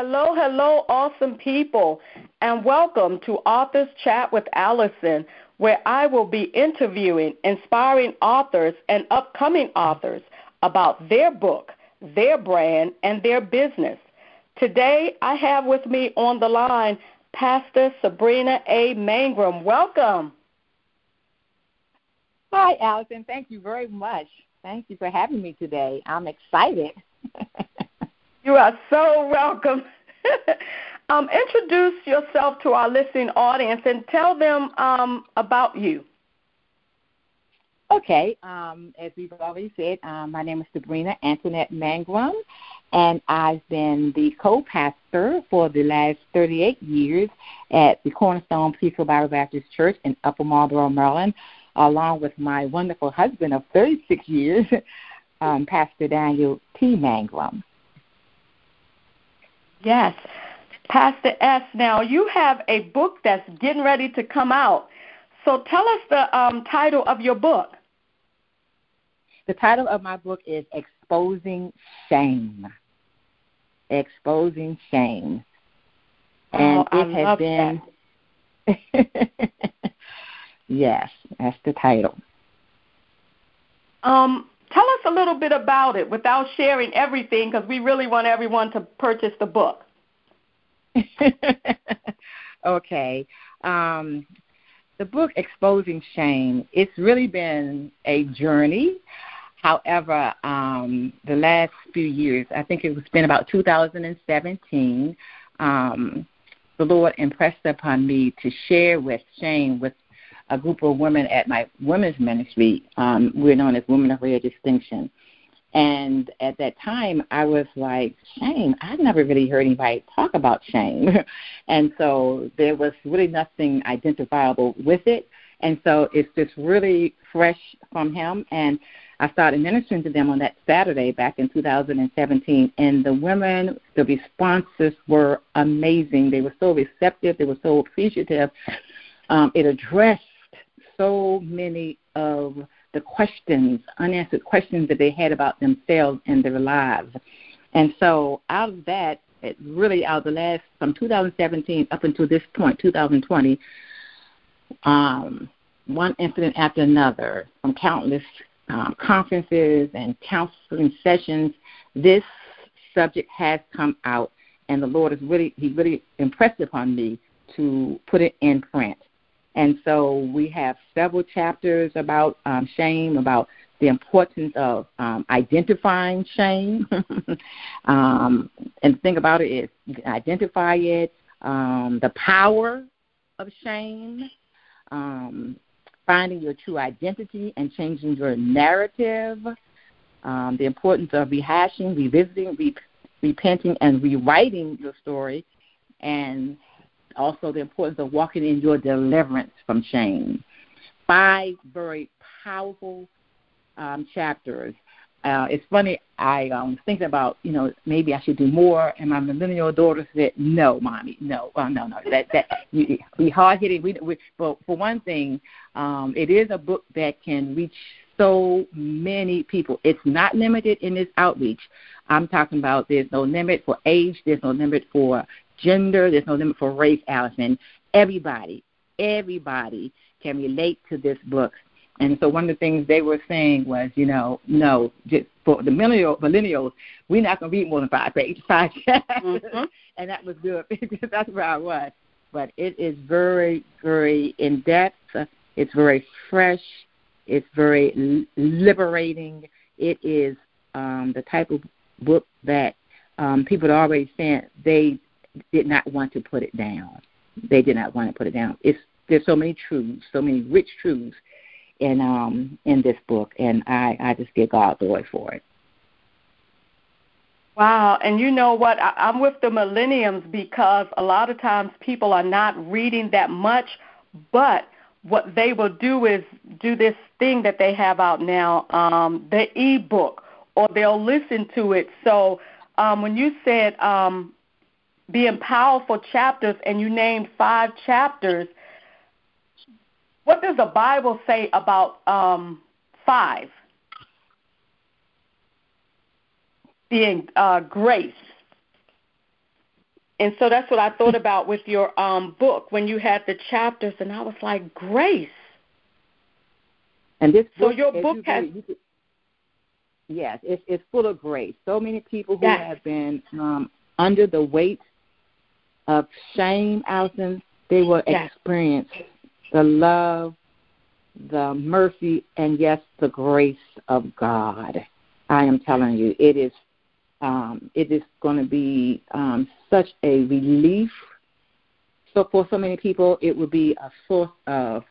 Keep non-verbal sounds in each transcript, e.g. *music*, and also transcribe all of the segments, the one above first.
Hello, hello, awesome people, and welcome to Authors Chat with Allison, where I will be interviewing inspiring authors and upcoming authors about their book, their brand, and their business. Today, I have with me on the line Pastor Sabrina A. Mangrum. Welcome. Hi, Allison. Thank you very much. Thank you for having me today. I'm excited. *laughs* You are so welcome. *laughs* um, introduce yourself to our listening audience and tell them um, about you. Okay, um, as we've already said, um, my name is Sabrina Antoinette Mangrum, and I've been the co-pastor for the last 38 years at the Cornerstone Peaceful Bible Baptist Church in Upper Marlboro, Maryland, along with my wonderful husband of 36 years, *laughs* um, Pastor Daniel T. Mangrum. Yes. Pastor S, now you have a book that's getting ready to come out. So tell us the um, title of your book. The title of my book is Exposing Shame. Exposing Shame. And oh, it has been. *laughs* yes, that's the title. Um, tell us a little bit about it without sharing everything because we really want everyone to purchase the book. *laughs* okay. Um, the book Exposing Shame, it's really been a journey. However, um, the last few years, I think it was been about 2017, um, the Lord impressed upon me to share with shame with a group of women at my women's ministry. Um, we're known as Women of Rare Distinction. And at that time, I was like, shame. I've never really heard anybody talk about shame. *laughs* and so there was really nothing identifiable with it. And so it's just really fresh from him. And I started ministering to them on that Saturday back in 2017. And the women, the responses were amazing. They were so receptive, they were so appreciative. Um, it addressed so many of the questions, unanswered questions that they had about themselves and their lives. And so out of that, it really out of the last from 2017 up until this point, 2020, um, one incident after another, from countless um, conferences and counseling sessions, this subject has come out, and the Lord has really He really impressed upon me to put it in print. And so we have several chapters about um, shame, about the importance of um, identifying shame. *laughs* um, and the thing about it is you can identify it, um, the power of shame, um, finding your true identity and changing your narrative, um, the importance of rehashing, revisiting, re- repenting, and rewriting your story, and also the importance of walking in your deliverance from shame. Five very powerful um, chapters. Uh, it's funny. I um, was thinking about, you know, maybe I should do more, and my millennial daughter said, "No, mommy, no, uh, no, no. That that you, we hard hitting. We, we, for for one thing, um, it is a book that can reach so many people. It's not limited in its outreach. I'm talking about there's no limit for age, there's no limit for gender, there's no limit for race, Allison. Everybody, everybody can relate to this book. And so one of the things they were saying was, you know, no, just for the millennial, millennials, we're not going to read more than five pages, *laughs* five chapters. Mm-hmm. and that was good *laughs* because that's where I was. But it is very, very in depth. It's very fresh. It's very liberating. It is um, the type of book that um, people are already saying they did not want to put it down. They did not want to put it down. It's there's so many truths, so many rich truths in um in this book, and I I just give God glory for it. Wow, and you know what? I, I'm with the millenniums because a lot of times people are not reading that much, but what they will do is do this thing that they have out now, um, the e-book, or they'll listen to it. So um, when you said um, being powerful chapters, and you named five chapters. What does the Bible say about um, five? Being uh, grace. and so that's what I thought about with your um book when you had the chapters, and I was like, grace. And this so book, your book you has. you yes, it's it's full of grace. So many people who yes. have been um, under the weight of shame, Allison, they will yes. experience the love, the mercy, and yes, the grace of God. I am telling you, it is um, it is going to be um, such a relief. So for so many people, it would be a source of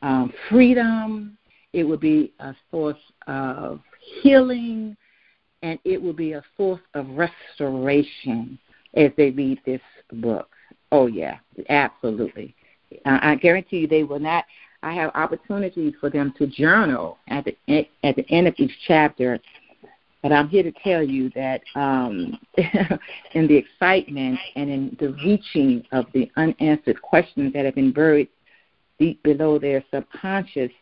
um, freedom. It would be a source of healing, and it will be a source of restoration as they read this book. Oh yeah, absolutely. I guarantee you, they will not. I have opportunities for them to journal at the at the end of each chapter but I'm here to tell you that um, *laughs* in the excitement and in the reaching of the unanswered questions that have been buried deep below their subconscious,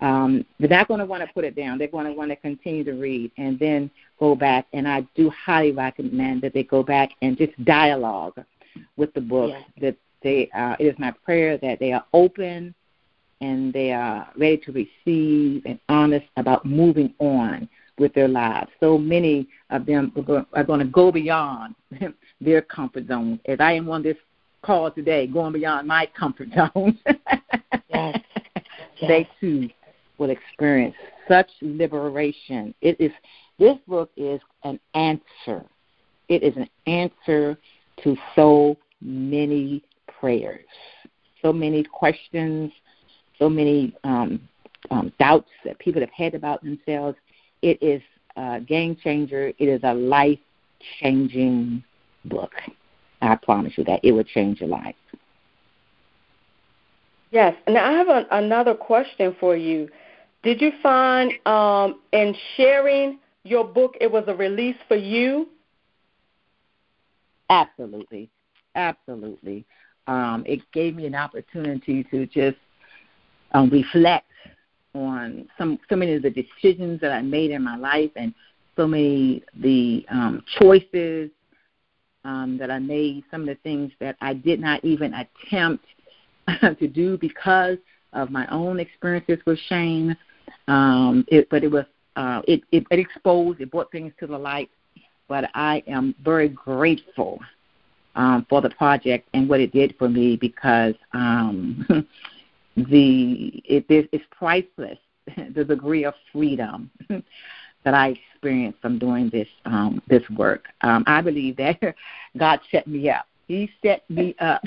um, they're not going to want to put it down. They're going to want to continue to read and then go back. And I do highly recommend that they go back and just dialogue with the book. Yes. That they, uh, it is my prayer that they are open and they are ready to receive and honest about moving on with their lives. So many of them are going to go beyond *laughs* their comfort zone. As I am on this call today, going beyond my comfort *laughs* zone, yes. they too will experience such liberation. It is this book is an answer. It is an answer to so many prayers, so many questions, so many um, um, doubts that people have had about themselves. It is a game changer. It is a life changing book. I promise you that it will change your life. Yes. Now I have a, another question for you. Did you find um, in sharing your book it was a release for you? Absolutely, absolutely. Um, it gave me an opportunity to just um, reflect on some so many of the decisions that I made in my life and so many the um, choices um, that I made, some of the things that I did not even attempt *laughs* to do because of my own experiences with shame. Um, it, but it was uh, it, it, it exposed, it brought things to the light. But I am very grateful um, for the project and what it did for me because um, *laughs* the it is priceless. *laughs* the degree of freedom *laughs* that I experienced from doing this um, this work. Um, I believe that God set me up. He set me up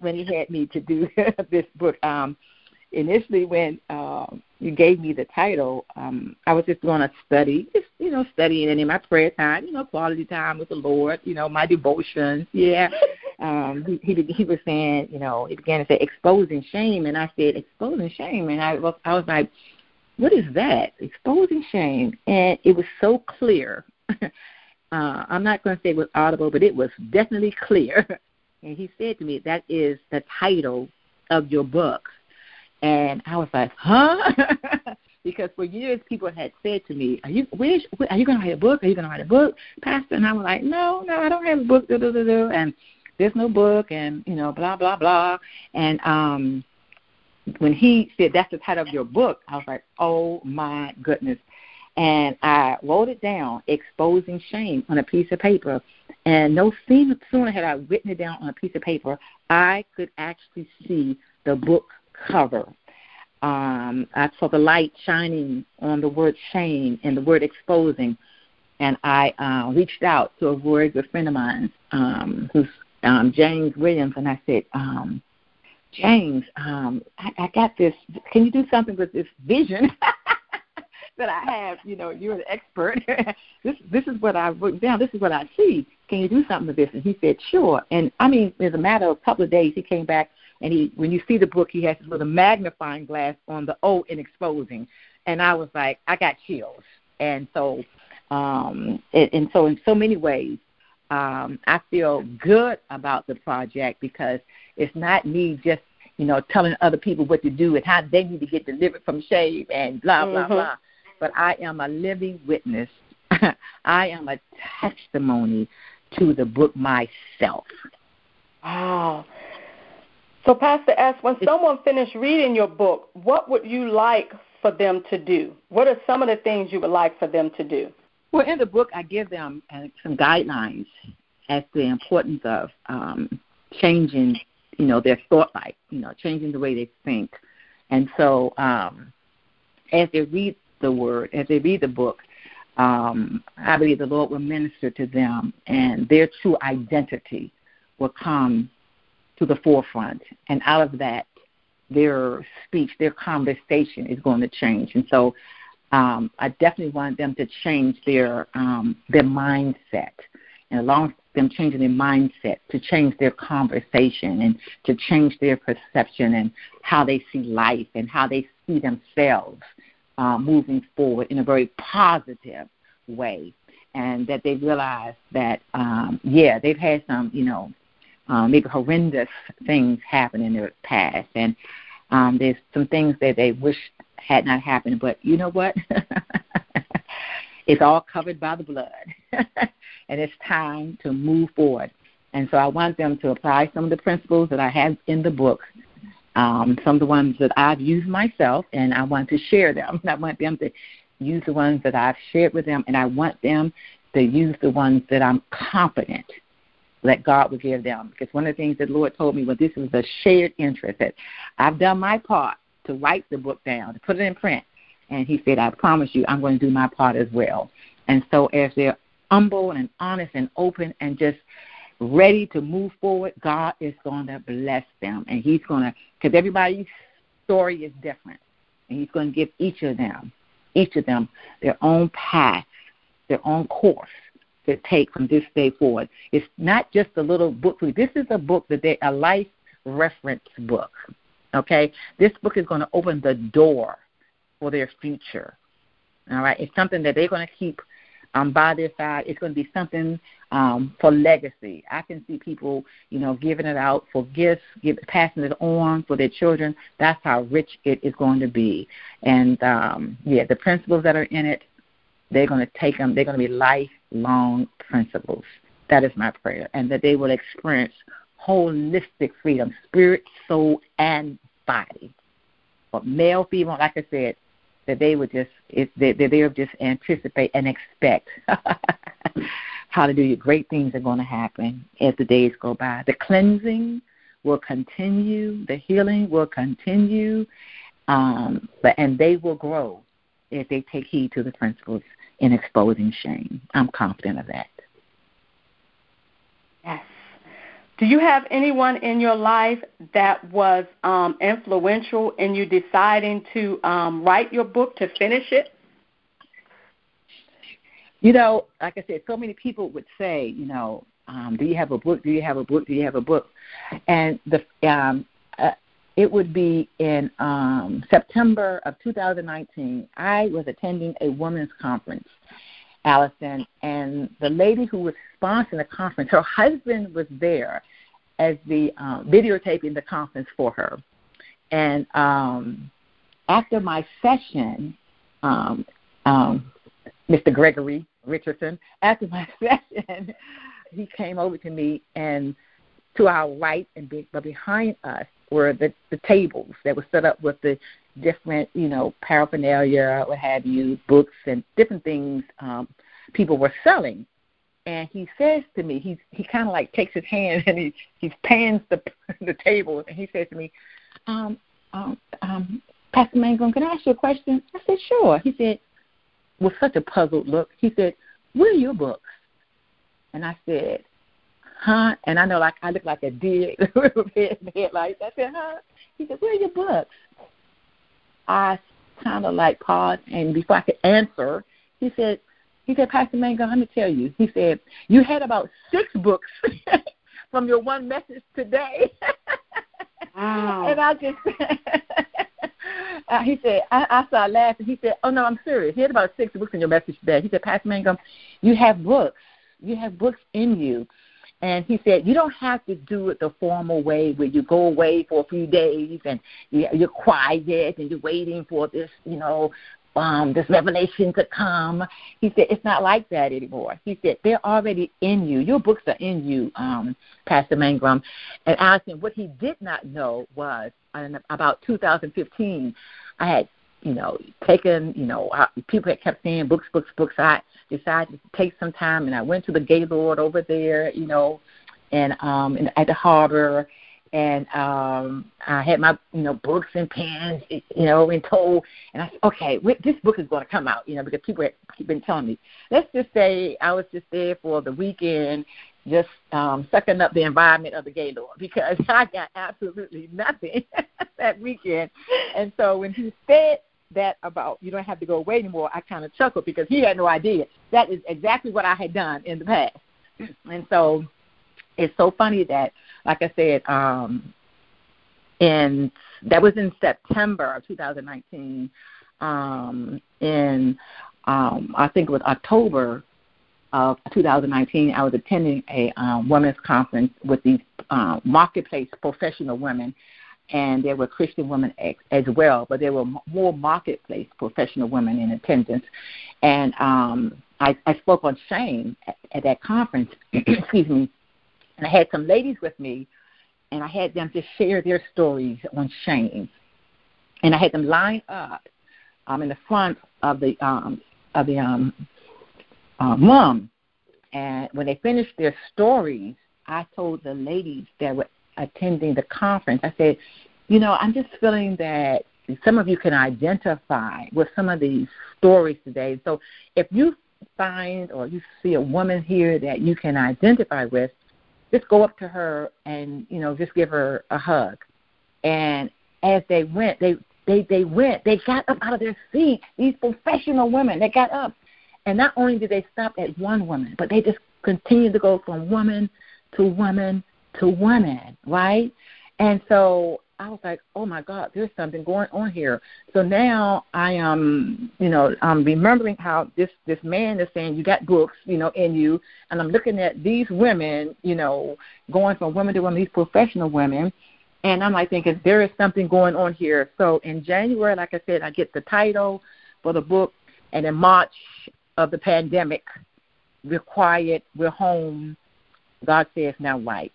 when He had me to do this book. Um, initially, when um, you gave me the title, um, I was just going to study, just you know, studying and in my prayer time, you know, quality time with the Lord, you know, my devotions, yeah. *laughs* um, he, he he was saying, you know, he began to say exposing shame, and I said exposing shame, and I was I was like, what is that? Exposing shame, and it was so clear. *laughs* uh, I'm not going to say it was audible, but it was definitely clear. *laughs* and he said to me, that is the title of your book. And I was like, huh? *laughs* because for years people had said to me, "Are you where's, are you going to write a book? Are you going to write a book, Pastor?" And I was like, "No, no, I don't have a book." Da, da, da, da. And there's no book, and you know, blah blah blah. And um, when he said that's the title of your book, I was like, "Oh my goodness!" And I wrote it down, exposing shame, on a piece of paper. And no sooner had I written it down on a piece of paper, I could actually see the book cover. Um, I saw the light shining on the word shame and the word exposing, and I uh, reached out to a very good friend of mine um, who's um, James Williams, and I said, um, James, um, I, I got this. Can you do something with this vision *laughs* that I have? You know, you're an expert. *laughs* this this is what I've written down. This is what I see. Can you do something with this? And he said, sure. And I mean, as a matter of a couple of days, he came back and he when you see the book he has this little magnifying glass on the O in exposing and I was like I got chills and so um and so in so many ways um I feel good about the project because it's not me just you know telling other people what to do and how they need to get delivered from shame and blah blah mm-hmm. blah but I am a living witness *laughs* I am a testimony to the book myself. Wow. So, Pastor S, when someone finished reading your book, what would you like for them to do? What are some of the things you would like for them to do? Well, in the book, I give them uh, some guidelines as to the importance of um, changing, you know, their thought life, you know, changing the way they think. And so, um, as they read the word, as they read the book, um, I believe the Lord will minister to them, and their true identity will come to the forefront. And out of that, their speech, their conversation is going to change. And so, um, I definitely want them to change their um, their mindset, and along with them changing their mindset, to change their conversation and to change their perception and how they see life and how they see themselves uh, moving forward in a very positive way, and that they realize that um, yeah, they've had some you know uh, maybe horrendous things happen in their past, and um, there's some things that they wish had not happened. But you know what? *laughs* it's all covered by the blood, *laughs* and it's time to move forward. And so I want them to apply some of the principles that I have in the book, um, some of the ones that I've used myself, and I want to share them. *laughs* I want them to use the ones that I've shared with them, and I want them to use the ones that I'm confident that God will give them. Because one of the things that the Lord told me was this is a shared interest that I've done my part to write the book down, to put it in print. And he said, I promise you, I'm going to do my part as well. And so as they're humble and honest and open and just ready to move forward, God is going to bless them. And he's going to, because everybody's story is different. And he's going to give each of them, each of them, their own path, their own course to take from this day forward. It's not just a little book. This is a book that they, a life reference book. Okay, this book is going to open the door for their future. All right, it's something that they're going to keep um, by their side. It's going to be something um, for legacy. I can see people, you know, giving it out for gifts, give, passing it on for their children. That's how rich it is going to be. And um, yeah, the principles that are in it, they're going to take them. They're going to be lifelong principles. That is my prayer, and that they will experience holistic freedom, spirit, soul, and body. But male, female, like I said, that they would just it, they, they would just anticipate and expect. *laughs* Hallelujah! Great things are going to happen as the days go by. The cleansing will continue. The healing will continue, um, but and they will grow if they take heed to the principles in exposing shame. I'm confident of that. Yes. Do you have anyone in your life that was um, influential in you deciding to um, write your book to finish it? You know, like I said, so many people would say, you know, um, do you have a book? Do you have a book? Do you have a book? And the um, it would be in um, September of 2019. I was attending a women's conference, Allison, and the lady who was sponsoring the conference, her husband was there as the um, videotaping the conference for her. And um, after my session, um, um, Mr. Gregory Richardson, after my *laughs* session, he came over to me, and to our right and be, but behind us were the, the tables that were set up with the different, you know, paraphernalia, what have you, books and different things um, people were selling. And he says to me, he he kind of like takes his hand *laughs* and he he pans the *laughs* the table and he says to me, um, um, um, Pastor Mangrum, can I ask you a question? I said, sure. He said, with such a puzzled look, he said, where are your books? And I said, huh? And I know like I look like a deer with headlights. I said, huh? He said, where are your books? I kind of like paused, and before I could answer, he said, he said, Pastor Mango, let me tell you. He said, you had about six books *laughs* from your one message today. *laughs* Wow. and I just, *laughs* uh, he said, I, I started laughing. He said, oh, no, I'm serious. He had about six books in your message today. He said, Pastor Mangrum, you have books. You have books in you. And he said, you don't have to do it the formal way where you go away for a few days and you're quiet and you're waiting for this, you know, um, this revelation to come. He said, it's not like that anymore. He said, they're already in you. Your books are in you, um, Pastor Mangrum. And Allison, what he did not know was about 2015, I had, you know, taken, you know, people had kept saying books, books, books. I decided to take some time and I went to the Gaylord over there, you know, and um, in, at the harbor. And um I had my you know books and pens you know and told and I said okay this book is going to come out you know because people have been telling me. Let's just say I was just there for the weekend just um sucking up the environment of the Gaylord because *laughs* I got absolutely nothing *laughs* that weekend. And so when he said that about you don't have to go away anymore I kind of chuckled because he had no idea that is exactly what I had done in the past *clears throat* and so it's so funny that like I said, um, and that was in September of 2019. Um, in um, I think it was October of 2019, I was attending a um, women's conference with these uh, marketplace professional women, and there were Christian women as, well, but there were more marketplace professional women in attendance. And um, I, I spoke on shame at, at that conference. *clears throat* excuse me and I had some ladies with me, and I had them to share their stories on shame. And I had them line up um, in the front of the um, of the um, uh, mom. And when they finished their stories, I told the ladies that were attending the conference, I said, you know, I'm just feeling that some of you can identify with some of these stories today. So if you find or you see a woman here that you can identify with, just go up to her and you know just give her a hug. And as they went they they they went they got up out of their seat these professional women they got up. And not only did they stop at one woman but they just continued to go from woman to woman to woman right and so I was like, oh my God, there's something going on here. So now I am, you know, I'm remembering how this this man is saying you got books, you know, in you, and I'm looking at these women, you know, going from women to women, these professional women, and I'm like thinking there is something going on here. So in January, like I said, I get the title for the book, and in March of the pandemic, we're quiet, we're home. God says now right.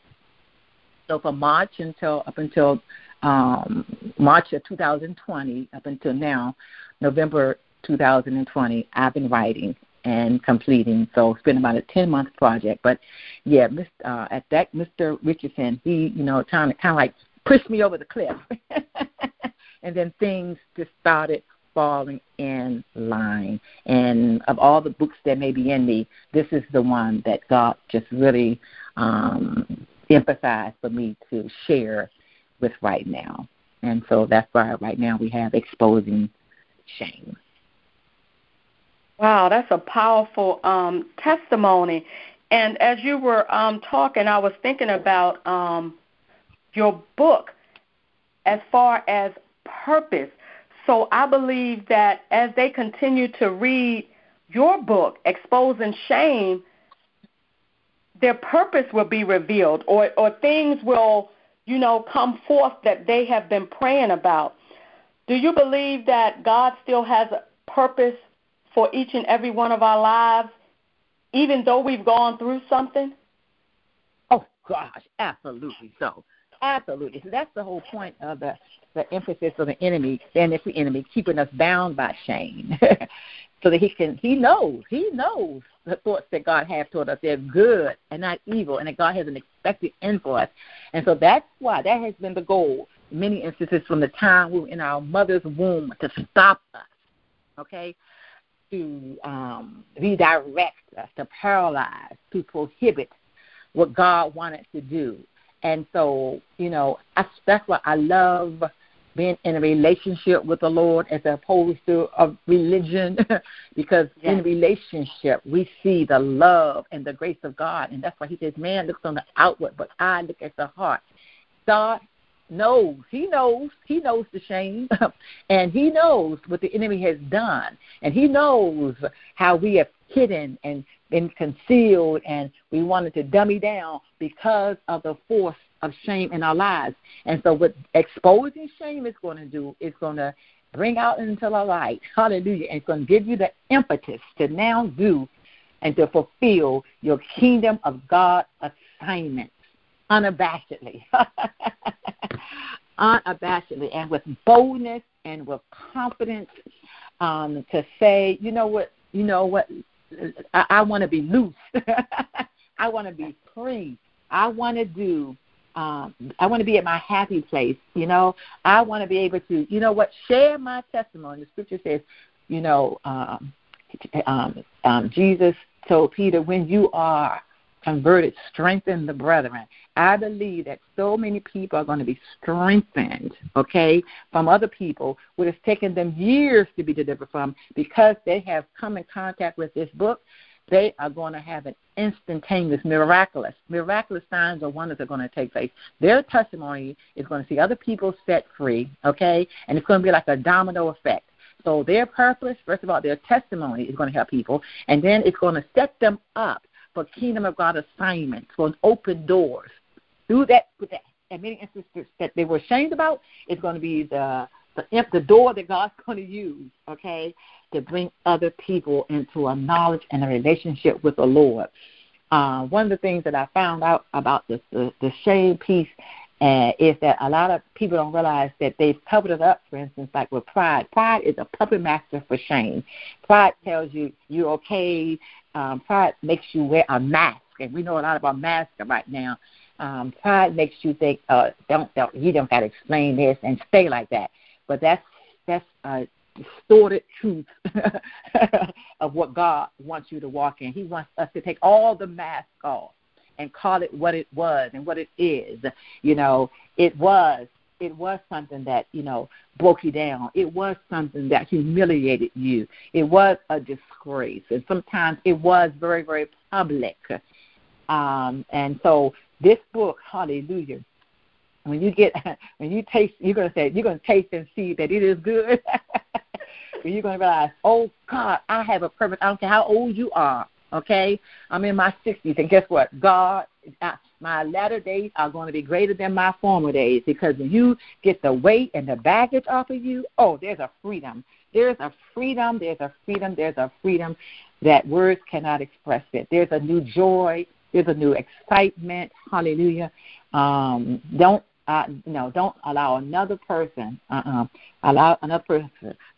So from March until up until um, March of 2020 up until now, November 2020, I've been writing and completing. So it's been about a 10 month project. But yeah, Mr. Uh, at that, Mr. Richardson, he, you know, kind of, kind of like pushed me over the cliff. *laughs* and then things just started falling in line. And of all the books that may be in me, this is the one that God just really um, emphasized for me to share with right now. And so that's why right now we have exposing shame. Wow, that's a powerful um, testimony. And as you were um, talking, I was thinking about um, your book as far as purpose. So I believe that as they continue to read your book, Exposing Shame, their purpose will be revealed or, or things will you know, come forth that they have been praying about. Do you believe that God still has a purpose for each and every one of our lives, even though we've gone through something? Oh gosh, absolutely so. Absolutely. So that's the whole point of the the emphasis of the enemy, and it's the enemy keeping us bound by shame. *laughs* so that he can he knows, he knows the thoughts that God has toward us. They're good and not evil, and that God has an expected end for us. And so that's why that has been the goal in many instances from the time we were in our mother's womb to stop us, okay? To um, redirect us, to paralyze, to prohibit what God wanted to do. And so, you know, that's, that's what I love being in a relationship with the Lord as opposed to a religion, *laughs* because yes. in relationship we see the love and the grace of God, and that's why He says, "Man looks on the outward, but I look at the heart." God knows, He knows, He knows the shame, *laughs* and He knows what the enemy has done, and He knows how we have hidden and been concealed, and we wanted to dummy down because of the force of shame in our lives. And so, what exposing shame is going to do is going to bring out into the light. Hallelujah. And it's going to give you the impetus to now do and to fulfill your kingdom of God assignments unabashedly. *laughs* unabashedly and with boldness and with confidence um, to say, you know what, you know what, I, I want to be loose. *laughs* I want to be free. I want to do. Um, I want to be at my happy place. You know, I want to be able to, you know what, share my testimony. The scripture says, you know, um, um, um, Jesus told Peter, when you are converted, strengthen the brethren. I believe that so many people are going to be strengthened, okay, from other people, what has taken them years to be delivered from because they have come in contact with this book. They are going to have an instantaneous, miraculous, miraculous signs or wonders are going to take place. Their testimony is going to see other people set free, okay, and it's going to be like a domino effect. So their purpose, first of all, their testimony is going to help people, and then it's going to set them up for kingdom of God assignments, for open doors. Through that, with that, and many instances that they were ashamed about, it's going to be the the, the door that God's going to use, okay, to bring other people into a knowledge and a relationship with the Lord. Uh, one of the things that I found out about the the, the shame piece uh, is that a lot of people don't realize that they've covered it up. For instance, like with pride, pride is a puppet master for shame. Pride tells you you're okay, um, pride makes you wear a mask, and we know a lot about masks right now. Um, pride makes you think, uh, don't, don't you don't got to explain this and stay like that. But that's that's a distorted truth *laughs* of what God wants you to walk in. He wants us to take all the mask off and call it what it was and what it is. You know, it was it was something that you know broke you down. It was something that humiliated you. It was a disgrace, and sometimes it was very, very public. Um, and so this book, Hallelujah. When you get, *laughs* when you taste, you're gonna say, you're gonna taste and see that it is good. *laughs* you're gonna realize, oh God, I have a purpose. I don't care how old you are. Okay, I'm in my 60s, and guess what? God, my latter days are going to be greater than my former days because when you get the weight and the baggage off of you, oh, there's a freedom. There's a freedom. There's a freedom. There's a freedom that words cannot express it. There's a new joy. There's a new excitement. Hallelujah. Um, don't uh, know, don't allow another person, uh-uh, allow another person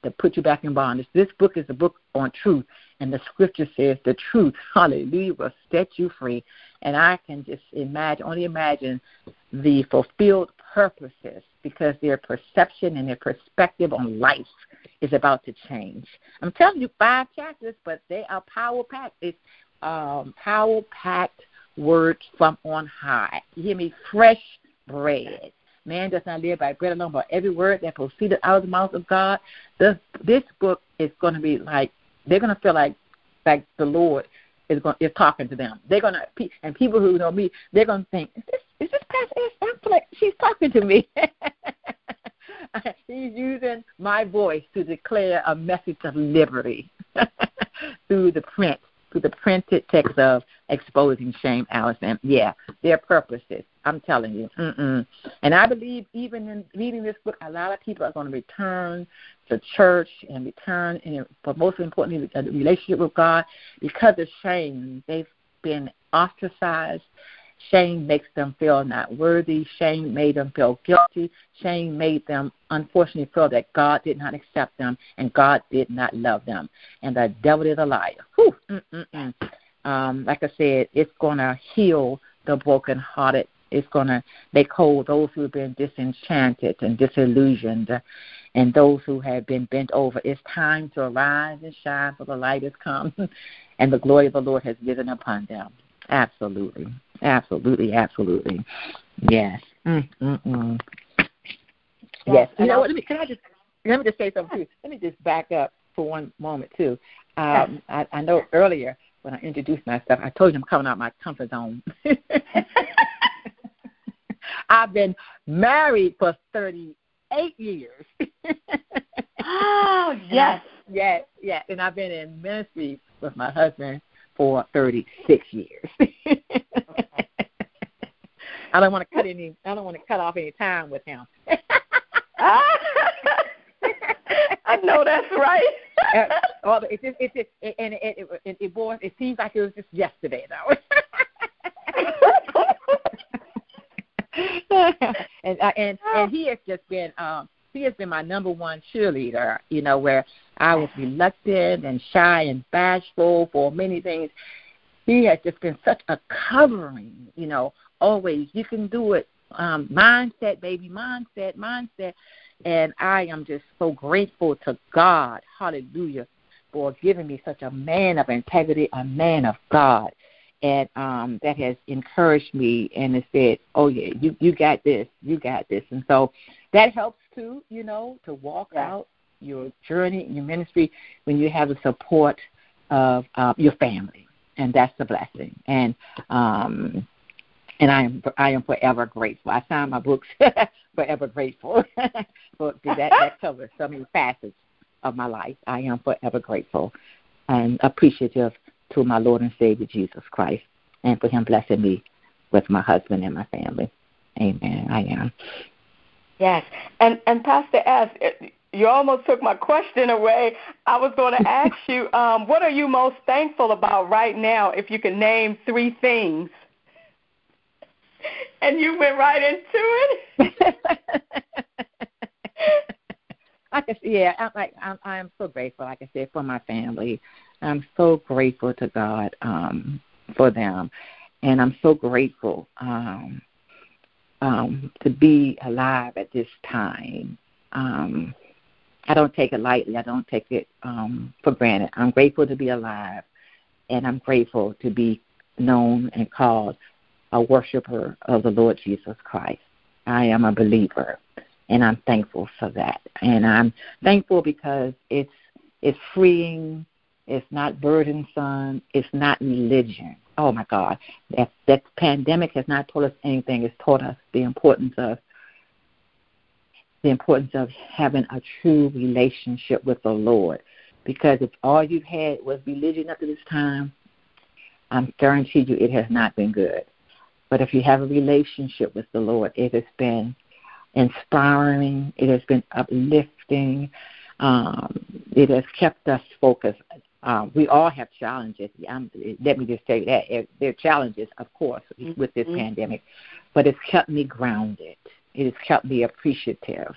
to put you back in bondage. This book is a book on truth, and the scripture says the truth, *laughs* hallelujah, will set you free. And I can just imagine, only imagine the fulfilled purposes because their perception and their perspective on life is about to change. I'm telling you, five chapters, but they are power packed. It's um, power packed words from on high. You hear me? Fresh bread. Man does not live by bread alone, but every word that proceeded out of the mouth of God. This this book is going to be like they're going to feel like like the Lord is going is talking to them. They're going to and people who know me, they're going to think, is this is this Pastor? I feel like she's talking to me. *laughs* He's using my voice to declare a message of liberty *laughs* through the print to the printed text of exposing shame, Allison. Yeah, their purposes. I'm telling you. Mm-mm. And I believe even in reading this book, a lot of people are going to return to church and return, and but most importantly, a relationship with God because of shame. They've been ostracized. Shame makes them feel not worthy. Shame made them feel guilty. Shame made them, unfortunately, feel that God did not accept them and God did not love them. And the devil is a liar. Whew. Um, like I said, it's going to heal the brokenhearted. It's going to make whole those who have been disenchanted and disillusioned and those who have been bent over. It's time to arise and shine, for the light has come, *laughs* and the glory of the Lord has risen upon them. Absolutely. Absolutely, absolutely. Yes. Mm-mm-mm. Yes. You know what? Let me, can I just let me just say something too. Let me just back up for one moment too. Um, I, I know earlier when I introduced myself, I told you I'm coming out of my comfort zone. *laughs* I've been married for 38 years. oh, yes. Yes, yes. And I've been in ministry with my husband for 36 years. I don't want to cut any. I don't want to cut off any time with him. *laughs* I know that's right. *laughs* uh, well, it just, it just, it, and it, it, it, it, boy, it seems like it was just yesterday, though. *laughs* and uh, and and he has just been um he has been my number one cheerleader. You know, where I was reluctant and shy and bashful for many things. He has just been such a covering. You know, always you can do it. Um, mindset, baby, mindset, mindset. And I am just so grateful to God, hallelujah, for giving me such a man of integrity, a man of God. And um that has encouraged me and has said, Oh yeah, you you got this, you got this. And so that helps too, you know, to walk yeah. out your journey your ministry when you have the support of uh, your family. And that's the blessing. And um and I am I am forever grateful. I signed my books *laughs* forever grateful *laughs* for that that *laughs* covers so many facets of my life. I am forever grateful and appreciative to my Lord and Savior Jesus Christ and for him blessing me with my husband and my family. Amen. I am. Yes. And and Pastor S, you almost took my question away. I was going *laughs* to ask you, um, what are you most thankful about right now if you can name three things? and you went right into it. *laughs* I can yeah, I'm like I'm I am so grateful, like I said, for my family. I'm so grateful to God um for them. And I'm so grateful um um to be alive at this time. Um I don't take it lightly. I don't take it um for granted. I'm grateful to be alive and I'm grateful to be known and called a worshiper of the Lord Jesus Christ. I am a believer, and I'm thankful for that. And I'm thankful because it's it's freeing, it's not burdensome, it's not religion. Oh my God, that that pandemic has not taught us anything. It's taught us the importance of the importance of having a true relationship with the Lord. Because if all you've had was religion up to this time, I'm guarantee you it has not been good. But if you have a relationship with the Lord, it has been inspiring, it has been uplifting, um, it has kept us focused. Um, we all have challenges. Um, let me just say that there are challenges, of course, with this mm-hmm. pandemic, but it's kept me grounded. It has kept me appreciative.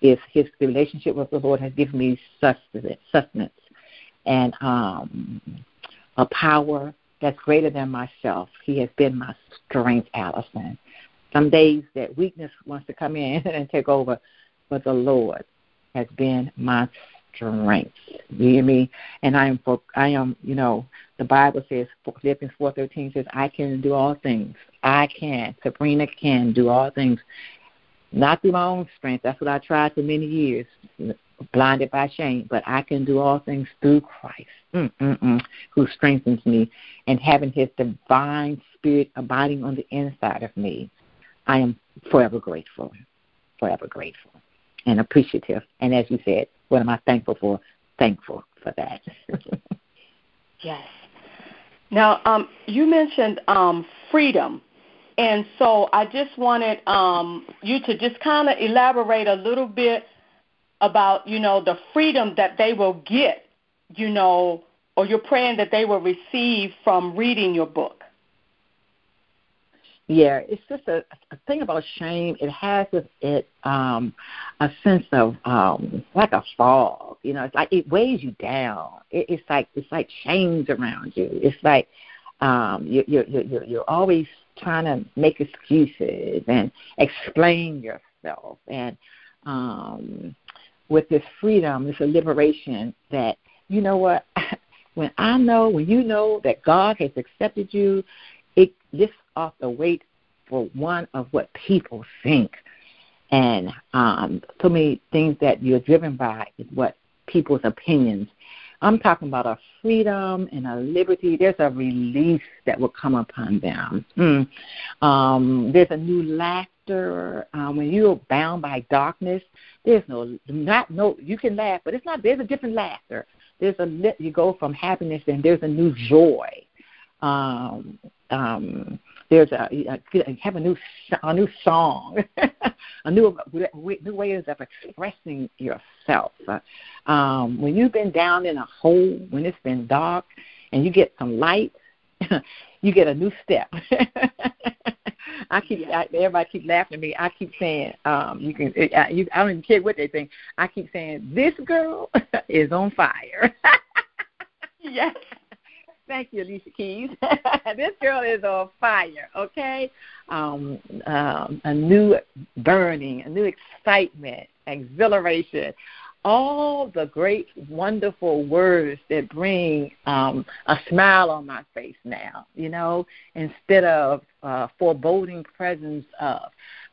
It's his relationship with the Lord has given me sustenance, sustenance and um, a power that's greater than myself. He has been my strength, Allison. Some days that weakness wants to come in *laughs* and take over, but the Lord has been my strength. You hear me? And I am for I am, you know, the Bible says Philippians four thirteen says, I can do all things. I can. Sabrina can do all things. Not through my own strength. That's what I tried for many years blinded by shame, but I can do all things through Christ, Mm-mm-mm, who strengthens me, and having His divine Spirit abiding on the inside of me. I am forever grateful, forever grateful, and appreciative. And as you said, what am I thankful for? Thankful for that. *laughs* yes. Now, um, you mentioned um, freedom. And so I just wanted um, you to just kind of elaborate a little bit about, you know, the freedom that they will get, you know, or you're praying that they will receive from reading your book? Yeah, it's just a, a thing about shame. It has it, it um a sense of um like a fog. You know, it's like it weighs you down. It, it's like it's like chains around you. It's like um you you you you're always trying to make excuses and explain yourself and um with this freedom, this liberation that, you know what, *laughs* when I know, when you know that God has accepted you, it lifts off the weight for one of what people think. And um, so many things that you're driven by is what people's opinions. I'm talking about a freedom and a liberty. There's a release that will come upon them. Mm. Um, there's a new laughter. Um, when you're bound by darkness, there's no not no. You can laugh, but it's not. There's a different laughter. There's a you go from happiness and there's a new joy. Um, um, there's a, a have a new a new song, *laughs* a new new ways of expressing yourself. Um, when you've been down in a hole, when it's been dark, and you get some light, *laughs* you get a new step. *laughs* I keep I, everybody keep laughing at me. I keep saying, um, you can. I, you, I don't even care what they think. I keep saying, this girl *laughs* is on fire. yes. Thank you, Alicia Keys. this girl is on fire. Okay, um, um, a new burning, a new excitement, exhilaration all the great, wonderful words that bring um, a smile on my face now, you know, instead of uh, foreboding presence of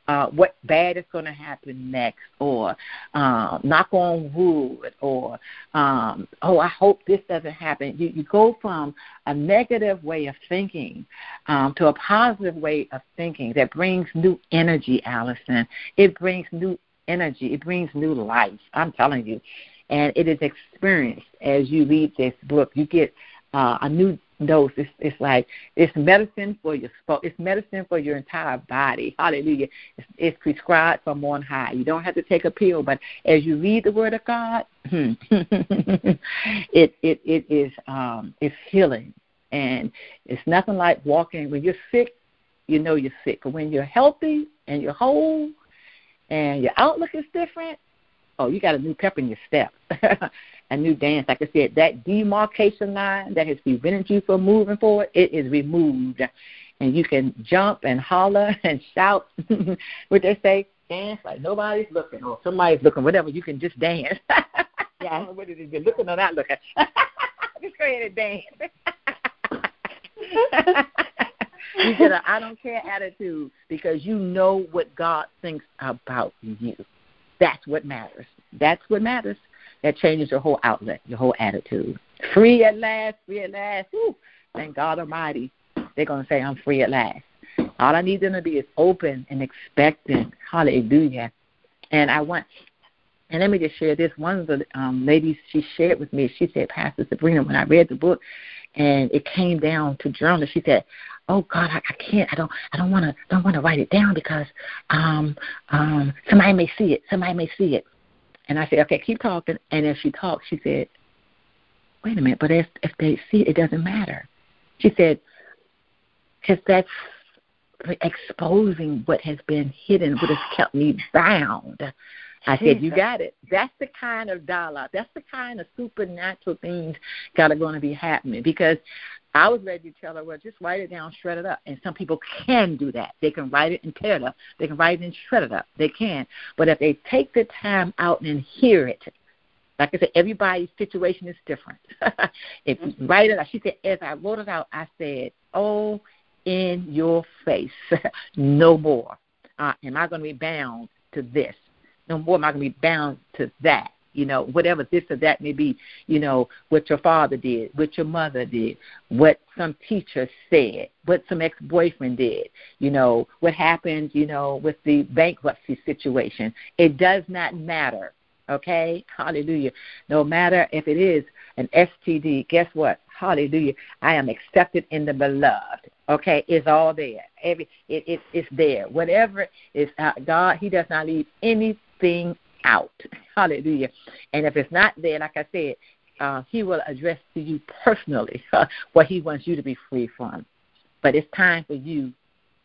uh, what bad is going to happen next, or uh, knock on wood, or um, oh, I hope this doesn't happen. You, you go from a negative way of thinking um, to a positive way of thinking that brings new energy, Allison. It brings new energy. It brings new life. I'm telling you. And it is experienced as you read this book. You get uh, a new dose. It's, it's like it's medicine for your soul. it's medicine for your entire body. Hallelujah! It's, it's prescribed from on high. You don't have to take a pill, but as you read the Word of God, *laughs* it it it is um it's healing, and it's nothing like walking when you're sick. You know you're sick, but when you're healthy and you're whole, and your outlook is different, oh, you got a new pep in your step, *laughs* a new dance. Like I said, that demarcation line that has prevented you from moving forward, it is removed. And you can jump and holler *laughs* and shout, *laughs* what they say, dance like nobody's looking or somebody's looking, whatever. You can just dance. yeah, whether you're looking or not looking. just go ahead and dance. *laughs* you get a I don't care attitude because you know what God thinks about you. That's what matters. That's what matters. That changes your whole outlet, your whole attitude. Free at last, free at last. Whew. Thank God Almighty. They're going to say, I'm free at last. All I need them to be is open and expectant. Hallelujah. And I want, and let me just share this. One of the um, ladies she shared with me, she said, Pastor Sabrina, when I read the book and it came down to journal, she said, oh God, I, I can't, I don't, I don't want to, don't want to write it down because um, um, somebody may see it, somebody may see it. And I said, okay, keep talking. And as she talked, she said, wait a minute, but if if they see it, it doesn't matter. She said, because that's exposing what has been hidden, what has kept me bound. I said, You got it. That's the kind of dialogue. That's the kind of supernatural things that are going to be happening. Because I was ready to tell her, well, just write it down, shred it up. And some people can do that. They can write it and tear it up. They can write it and shred it up. They can. But if they take the time out and hear it, like I said, everybody's situation is different. *laughs* if you write it out, she said, as I wrote it out, I said, oh, in your face, *laughs* no more. Uh, am I going to be bound to this? No more am I going to be bound to that you know, whatever this or that may be, you know, what your father did, what your mother did, what some teacher said, what some ex boyfriend did, you know, what happened, you know, with the bankruptcy situation. It does not matter. Okay? Hallelujah. No matter if it is an STD, guess what? Hallelujah. I am accepted in the beloved. Okay, it's all there. Every it, it it's there. Whatever is uh, God, He does not leave anything out. *laughs* Hallelujah. And if it's not there, like I said, uh, he will address to you personally *laughs* what he wants you to be free from. But it's time for you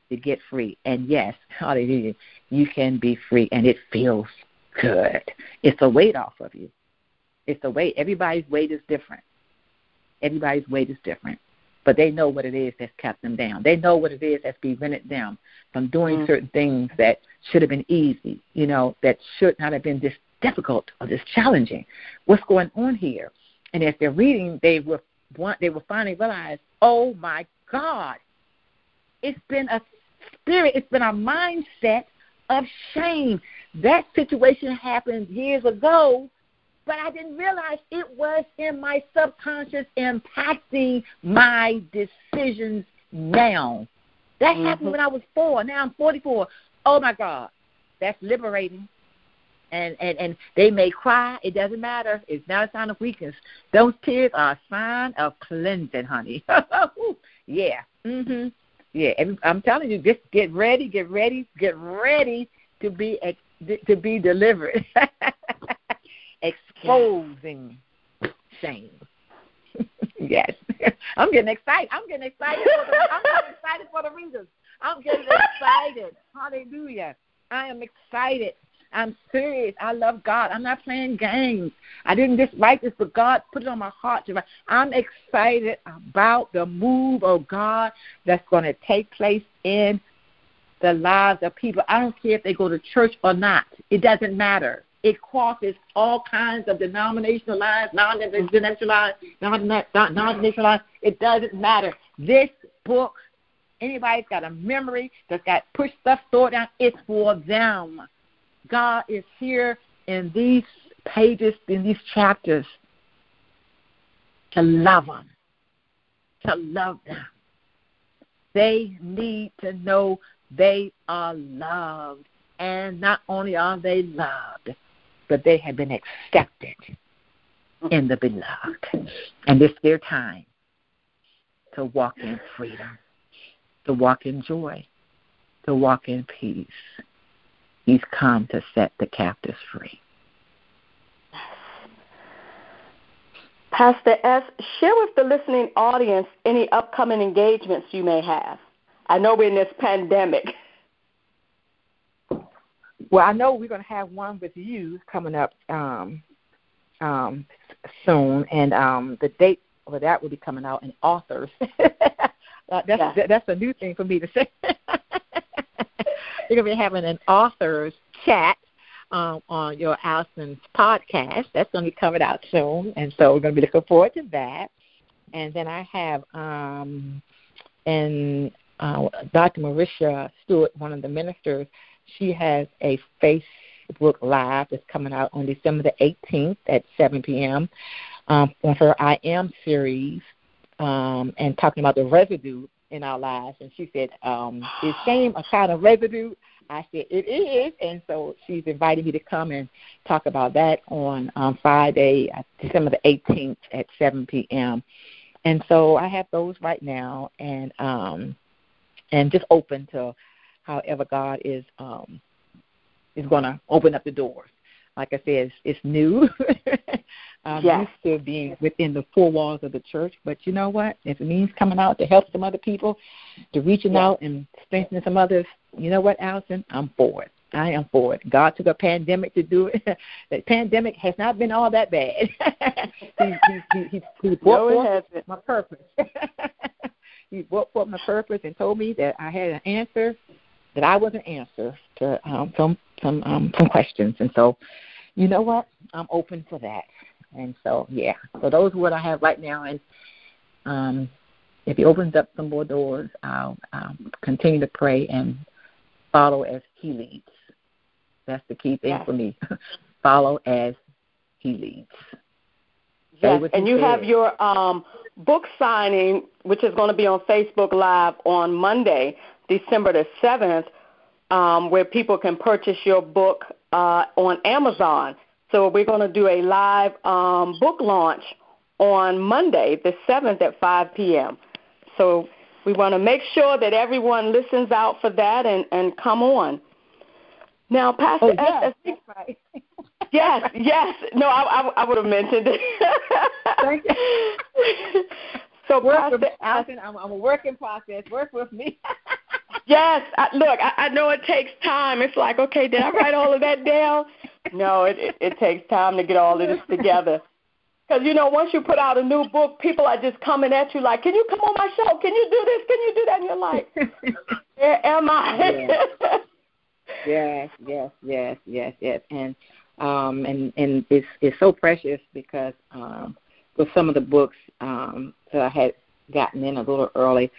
to get free. And yes, *laughs* hallelujah, you can be free, and it feels good. It's a weight off of you. It's a weight. Everybody's weight is different. Everybody's weight is different but they know what it is that's kept them down. They know what it is that's prevented them from doing mm-hmm. certain things that should have been easy, you know, that should not have been this difficult or this challenging. What's going on here? And as they're reading, they will want, they will finally realize, oh my God, it's been a spirit, it's been a mindset of shame. That situation happened years ago, but I didn't realize it was in my subconscious impacting my decisions now. That mm-hmm. happened when I was four. Now I'm 44. Oh my God, that's liberating. And, and and they may cry. It doesn't matter. It's not a sign of weakness. Those tears are a sign of cleansing, honey. *laughs* yeah. Mhm. Yeah, And I'm telling you, just get ready, get ready, get ready to be to be delivered. *laughs* Exposing shame. *laughs* yes, *laughs* I'm getting excited. I'm getting excited. For the, I'm getting excited for the readers. I'm getting excited. Hallelujah. I am excited. I'm serious. I love God. I'm not playing games. I didn't just write this, but God put it on my heart to write. I'm excited about the move of God that's going to take place in the lives of people. I don't care if they go to church or not. It doesn't matter. It crosses all kinds of denominational lines, non-denominational lines, non-denominational lines. It doesn't matter. This book, anybody's got a memory that's got push stuff stored down, it's for them. God is here in these pages, in these chapters, to love them, to love them. They need to know they are loved. And not only are they loved, but they have been accepted in the beloved. And it's their time to walk in freedom, to walk in joy, to walk in peace. He's come to set the captives free. Pastor S., share with the listening audience any upcoming engagements you may have. I know we're in this pandemic. *laughs* Well, I know we're going to have one with you coming up um, um, soon, and um, the date for that will be coming out in authors. *laughs* that's yeah. that's a new thing for me to say. *laughs* You're going to be having an authors chat um, on your Allison's podcast. That's going to be coming out soon, and so we're going to be looking forward to that. And then I have um, and uh, Dr. Marisha Stewart, one of the ministers, she has a Facebook Live that's coming out on December the 18th at 7 p.m. Um, on her I Am series um, and talking about the residue in our lives. And she said, um, Is shame a kind of residue? I said, It is. And so she's invited me to come and talk about that on um, Friday, uh, December the 18th at 7 p.m. And so I have those right now and um, and just open to however God is um, is going to open up the doors. Like I said, it's, it's new. *laughs* I'm yes. used to being within the four walls of the church, but you know what? If it means coming out to help some other people, to reaching yes. out and strengthening some others, you know what, Allison? I'm for it. I am for it. God took a pandemic to do it. *laughs* the pandemic has not been all that bad. *laughs* he, he, he, he, he brought no, forth my purpose. he brought forth my purpose and told me that I had an answer that I was an answer to um, some some um, some questions, and so you know what, I'm open for that. And so yeah, so those are what I have right now, and um, if he opens up some more doors, I'll, I'll continue to pray and follow as he leads. That's the key thing yes. for me. *laughs* follow as he leads. Yes, and you said. have your um, book signing, which is going to be on Facebook Live on Monday. December the 7th, um, where people can purchase your book uh, on Amazon. So we're going to do a live um, book launch on Monday, the 7th at 5 p.m. So we want to make sure that everyone listens out for that and, and come on. Now, Pastor oh, yes. S, right. *laughs* yes, yes. No, I, I, I would have mentioned it. Thank you. *laughs* So, work Pastor, I'm, I'm a work in process. Work with me. *laughs* yes, I, look, I, I know it takes time. It's like, okay, did I write all of that down? No, it, it, it takes time to get all of this together. Because, you know, once you put out a new book, people are just coming at you like, can you come on my show? Can you do this? Can you do that? And you're like, *laughs* where am I? *laughs* yes, yes, yes, yes, yes. And um and and it's it's so precious because um with some of the books um that I had gotten in a little early,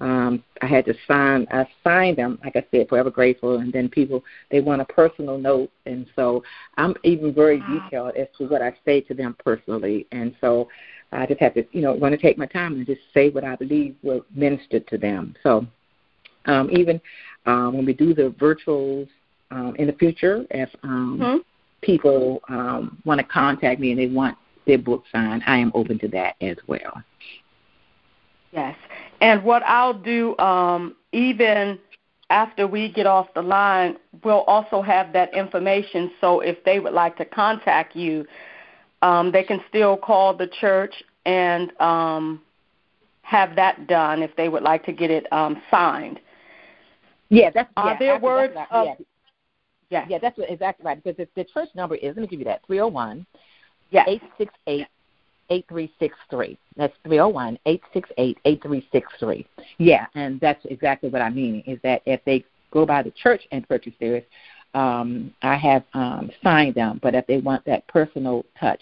um, I had to sign. I signed them, like I said, forever grateful. And then people they want a personal note, and so I'm even very detailed as to what I say to them personally. And so I just have to, you know, want to take my time and just say what I believe will minister to them. So um, even um, when we do the virtuals um, in the future, if um, mm-hmm. people um, want to contact me and they want their book signed, I am open to that as well. Yes. And what I'll do um, even after we get off the line, we'll also have that information. So if they would like to contact you, um, they can still call the church and um, have that done if they would like to get it um, signed. Yeah, that's. Are yeah, there words? That's of, yeah. yeah, yeah, that's exactly right. Because the, the church number is. Let me give you that three zero one. Yeah. Eight six eight 8363. That's 301 868 8363. Yeah, and that's exactly what I mean is that if they go by the church and purchase theirs, um, I have um, signed them. But if they want that personal touch,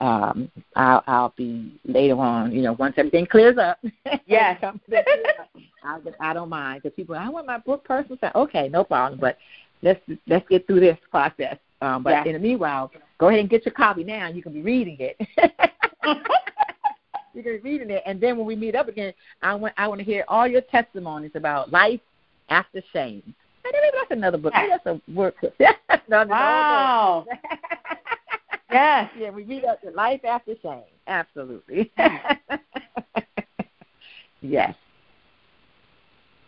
um, I'll, I'll be later on, you know, once everything clears up. *laughs* Yes. *laughs* I, I don't mind because people, I want my book personal. Okay, no problem. But let's let's get through this process. Um, but in the meanwhile, go ahead and get your copy now. You can be reading it. *laughs* *laughs* you can be reading it, and then when we meet up again, I want I want to hear all your testimonies about life after shame. And maybe that's another book. Maybe that's a work. *laughs* no, wow. *laughs* yes. Yeah, we read up the life after shame. Absolutely. yes.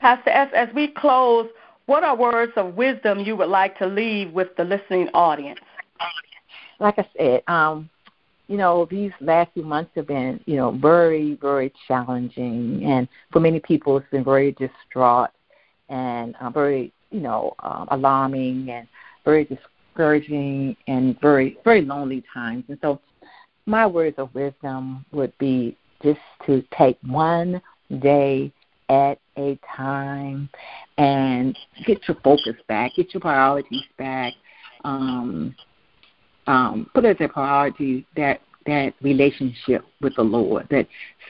Pastor S, as we close, what are words of wisdom you would like to leave with the listening audience? Like I said, um, you know, these last few months have been, you know, very, very challenging, and for many people, it's been very distraught and uh, very, you know, um, alarming and very discouraging and very, very lonely times. And so, my words of wisdom would be just to take one day at a time and get your focus back, get your priorities back. Um, um, put as a priority that that relationship with the Lord. That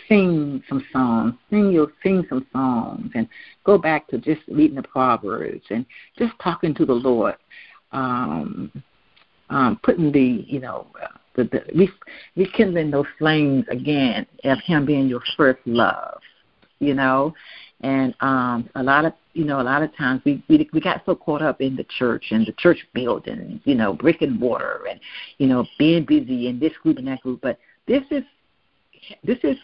sing some songs, sing your sing some songs, and go back to just reading the Proverbs and just talking to the Lord. Um, um, putting the you know the, the rekindling those flames again of Him being your first love. You know, and um a lot of you know a lot of times we we we got so caught up in the church and the church building you know brick and mortar and you know being busy in this group and that group. But this is this is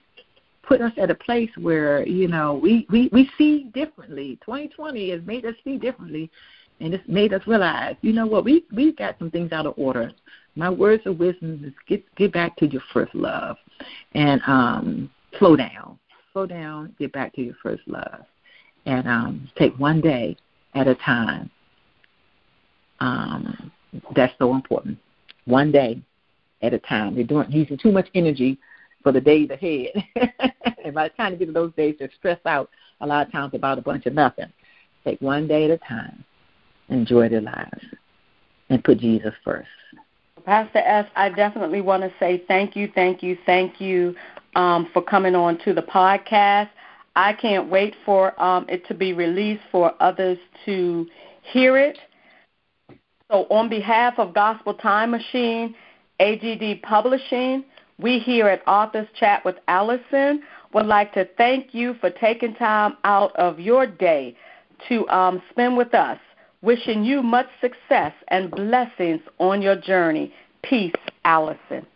put us at a place where you know we we we see differently. 2020 has made us see differently and it's made us realize you know what we we got some things out of order. My words of wisdom is get get back to your first love and um slow down slow down, get back to your first love, and um, take one day at a time. Um, that's so important. One day at a time. You're doing using too much energy for the days ahead, *laughs* and by the time you get to those days, they're stressed out a lot of times about a bunch of nothing. Take one day at a time. Enjoy their lives, and put Jesus first. Pastor S, I definitely want to say thank you, thank you, thank you um, for coming on to the podcast. I can't wait for um, it to be released for others to hear it. So, on behalf of Gospel Time Machine, AGD Publishing, we here at Authors Chat with Allison would like to thank you for taking time out of your day to um, spend with us. Wishing you much success and blessings on your journey. Peace, Allison.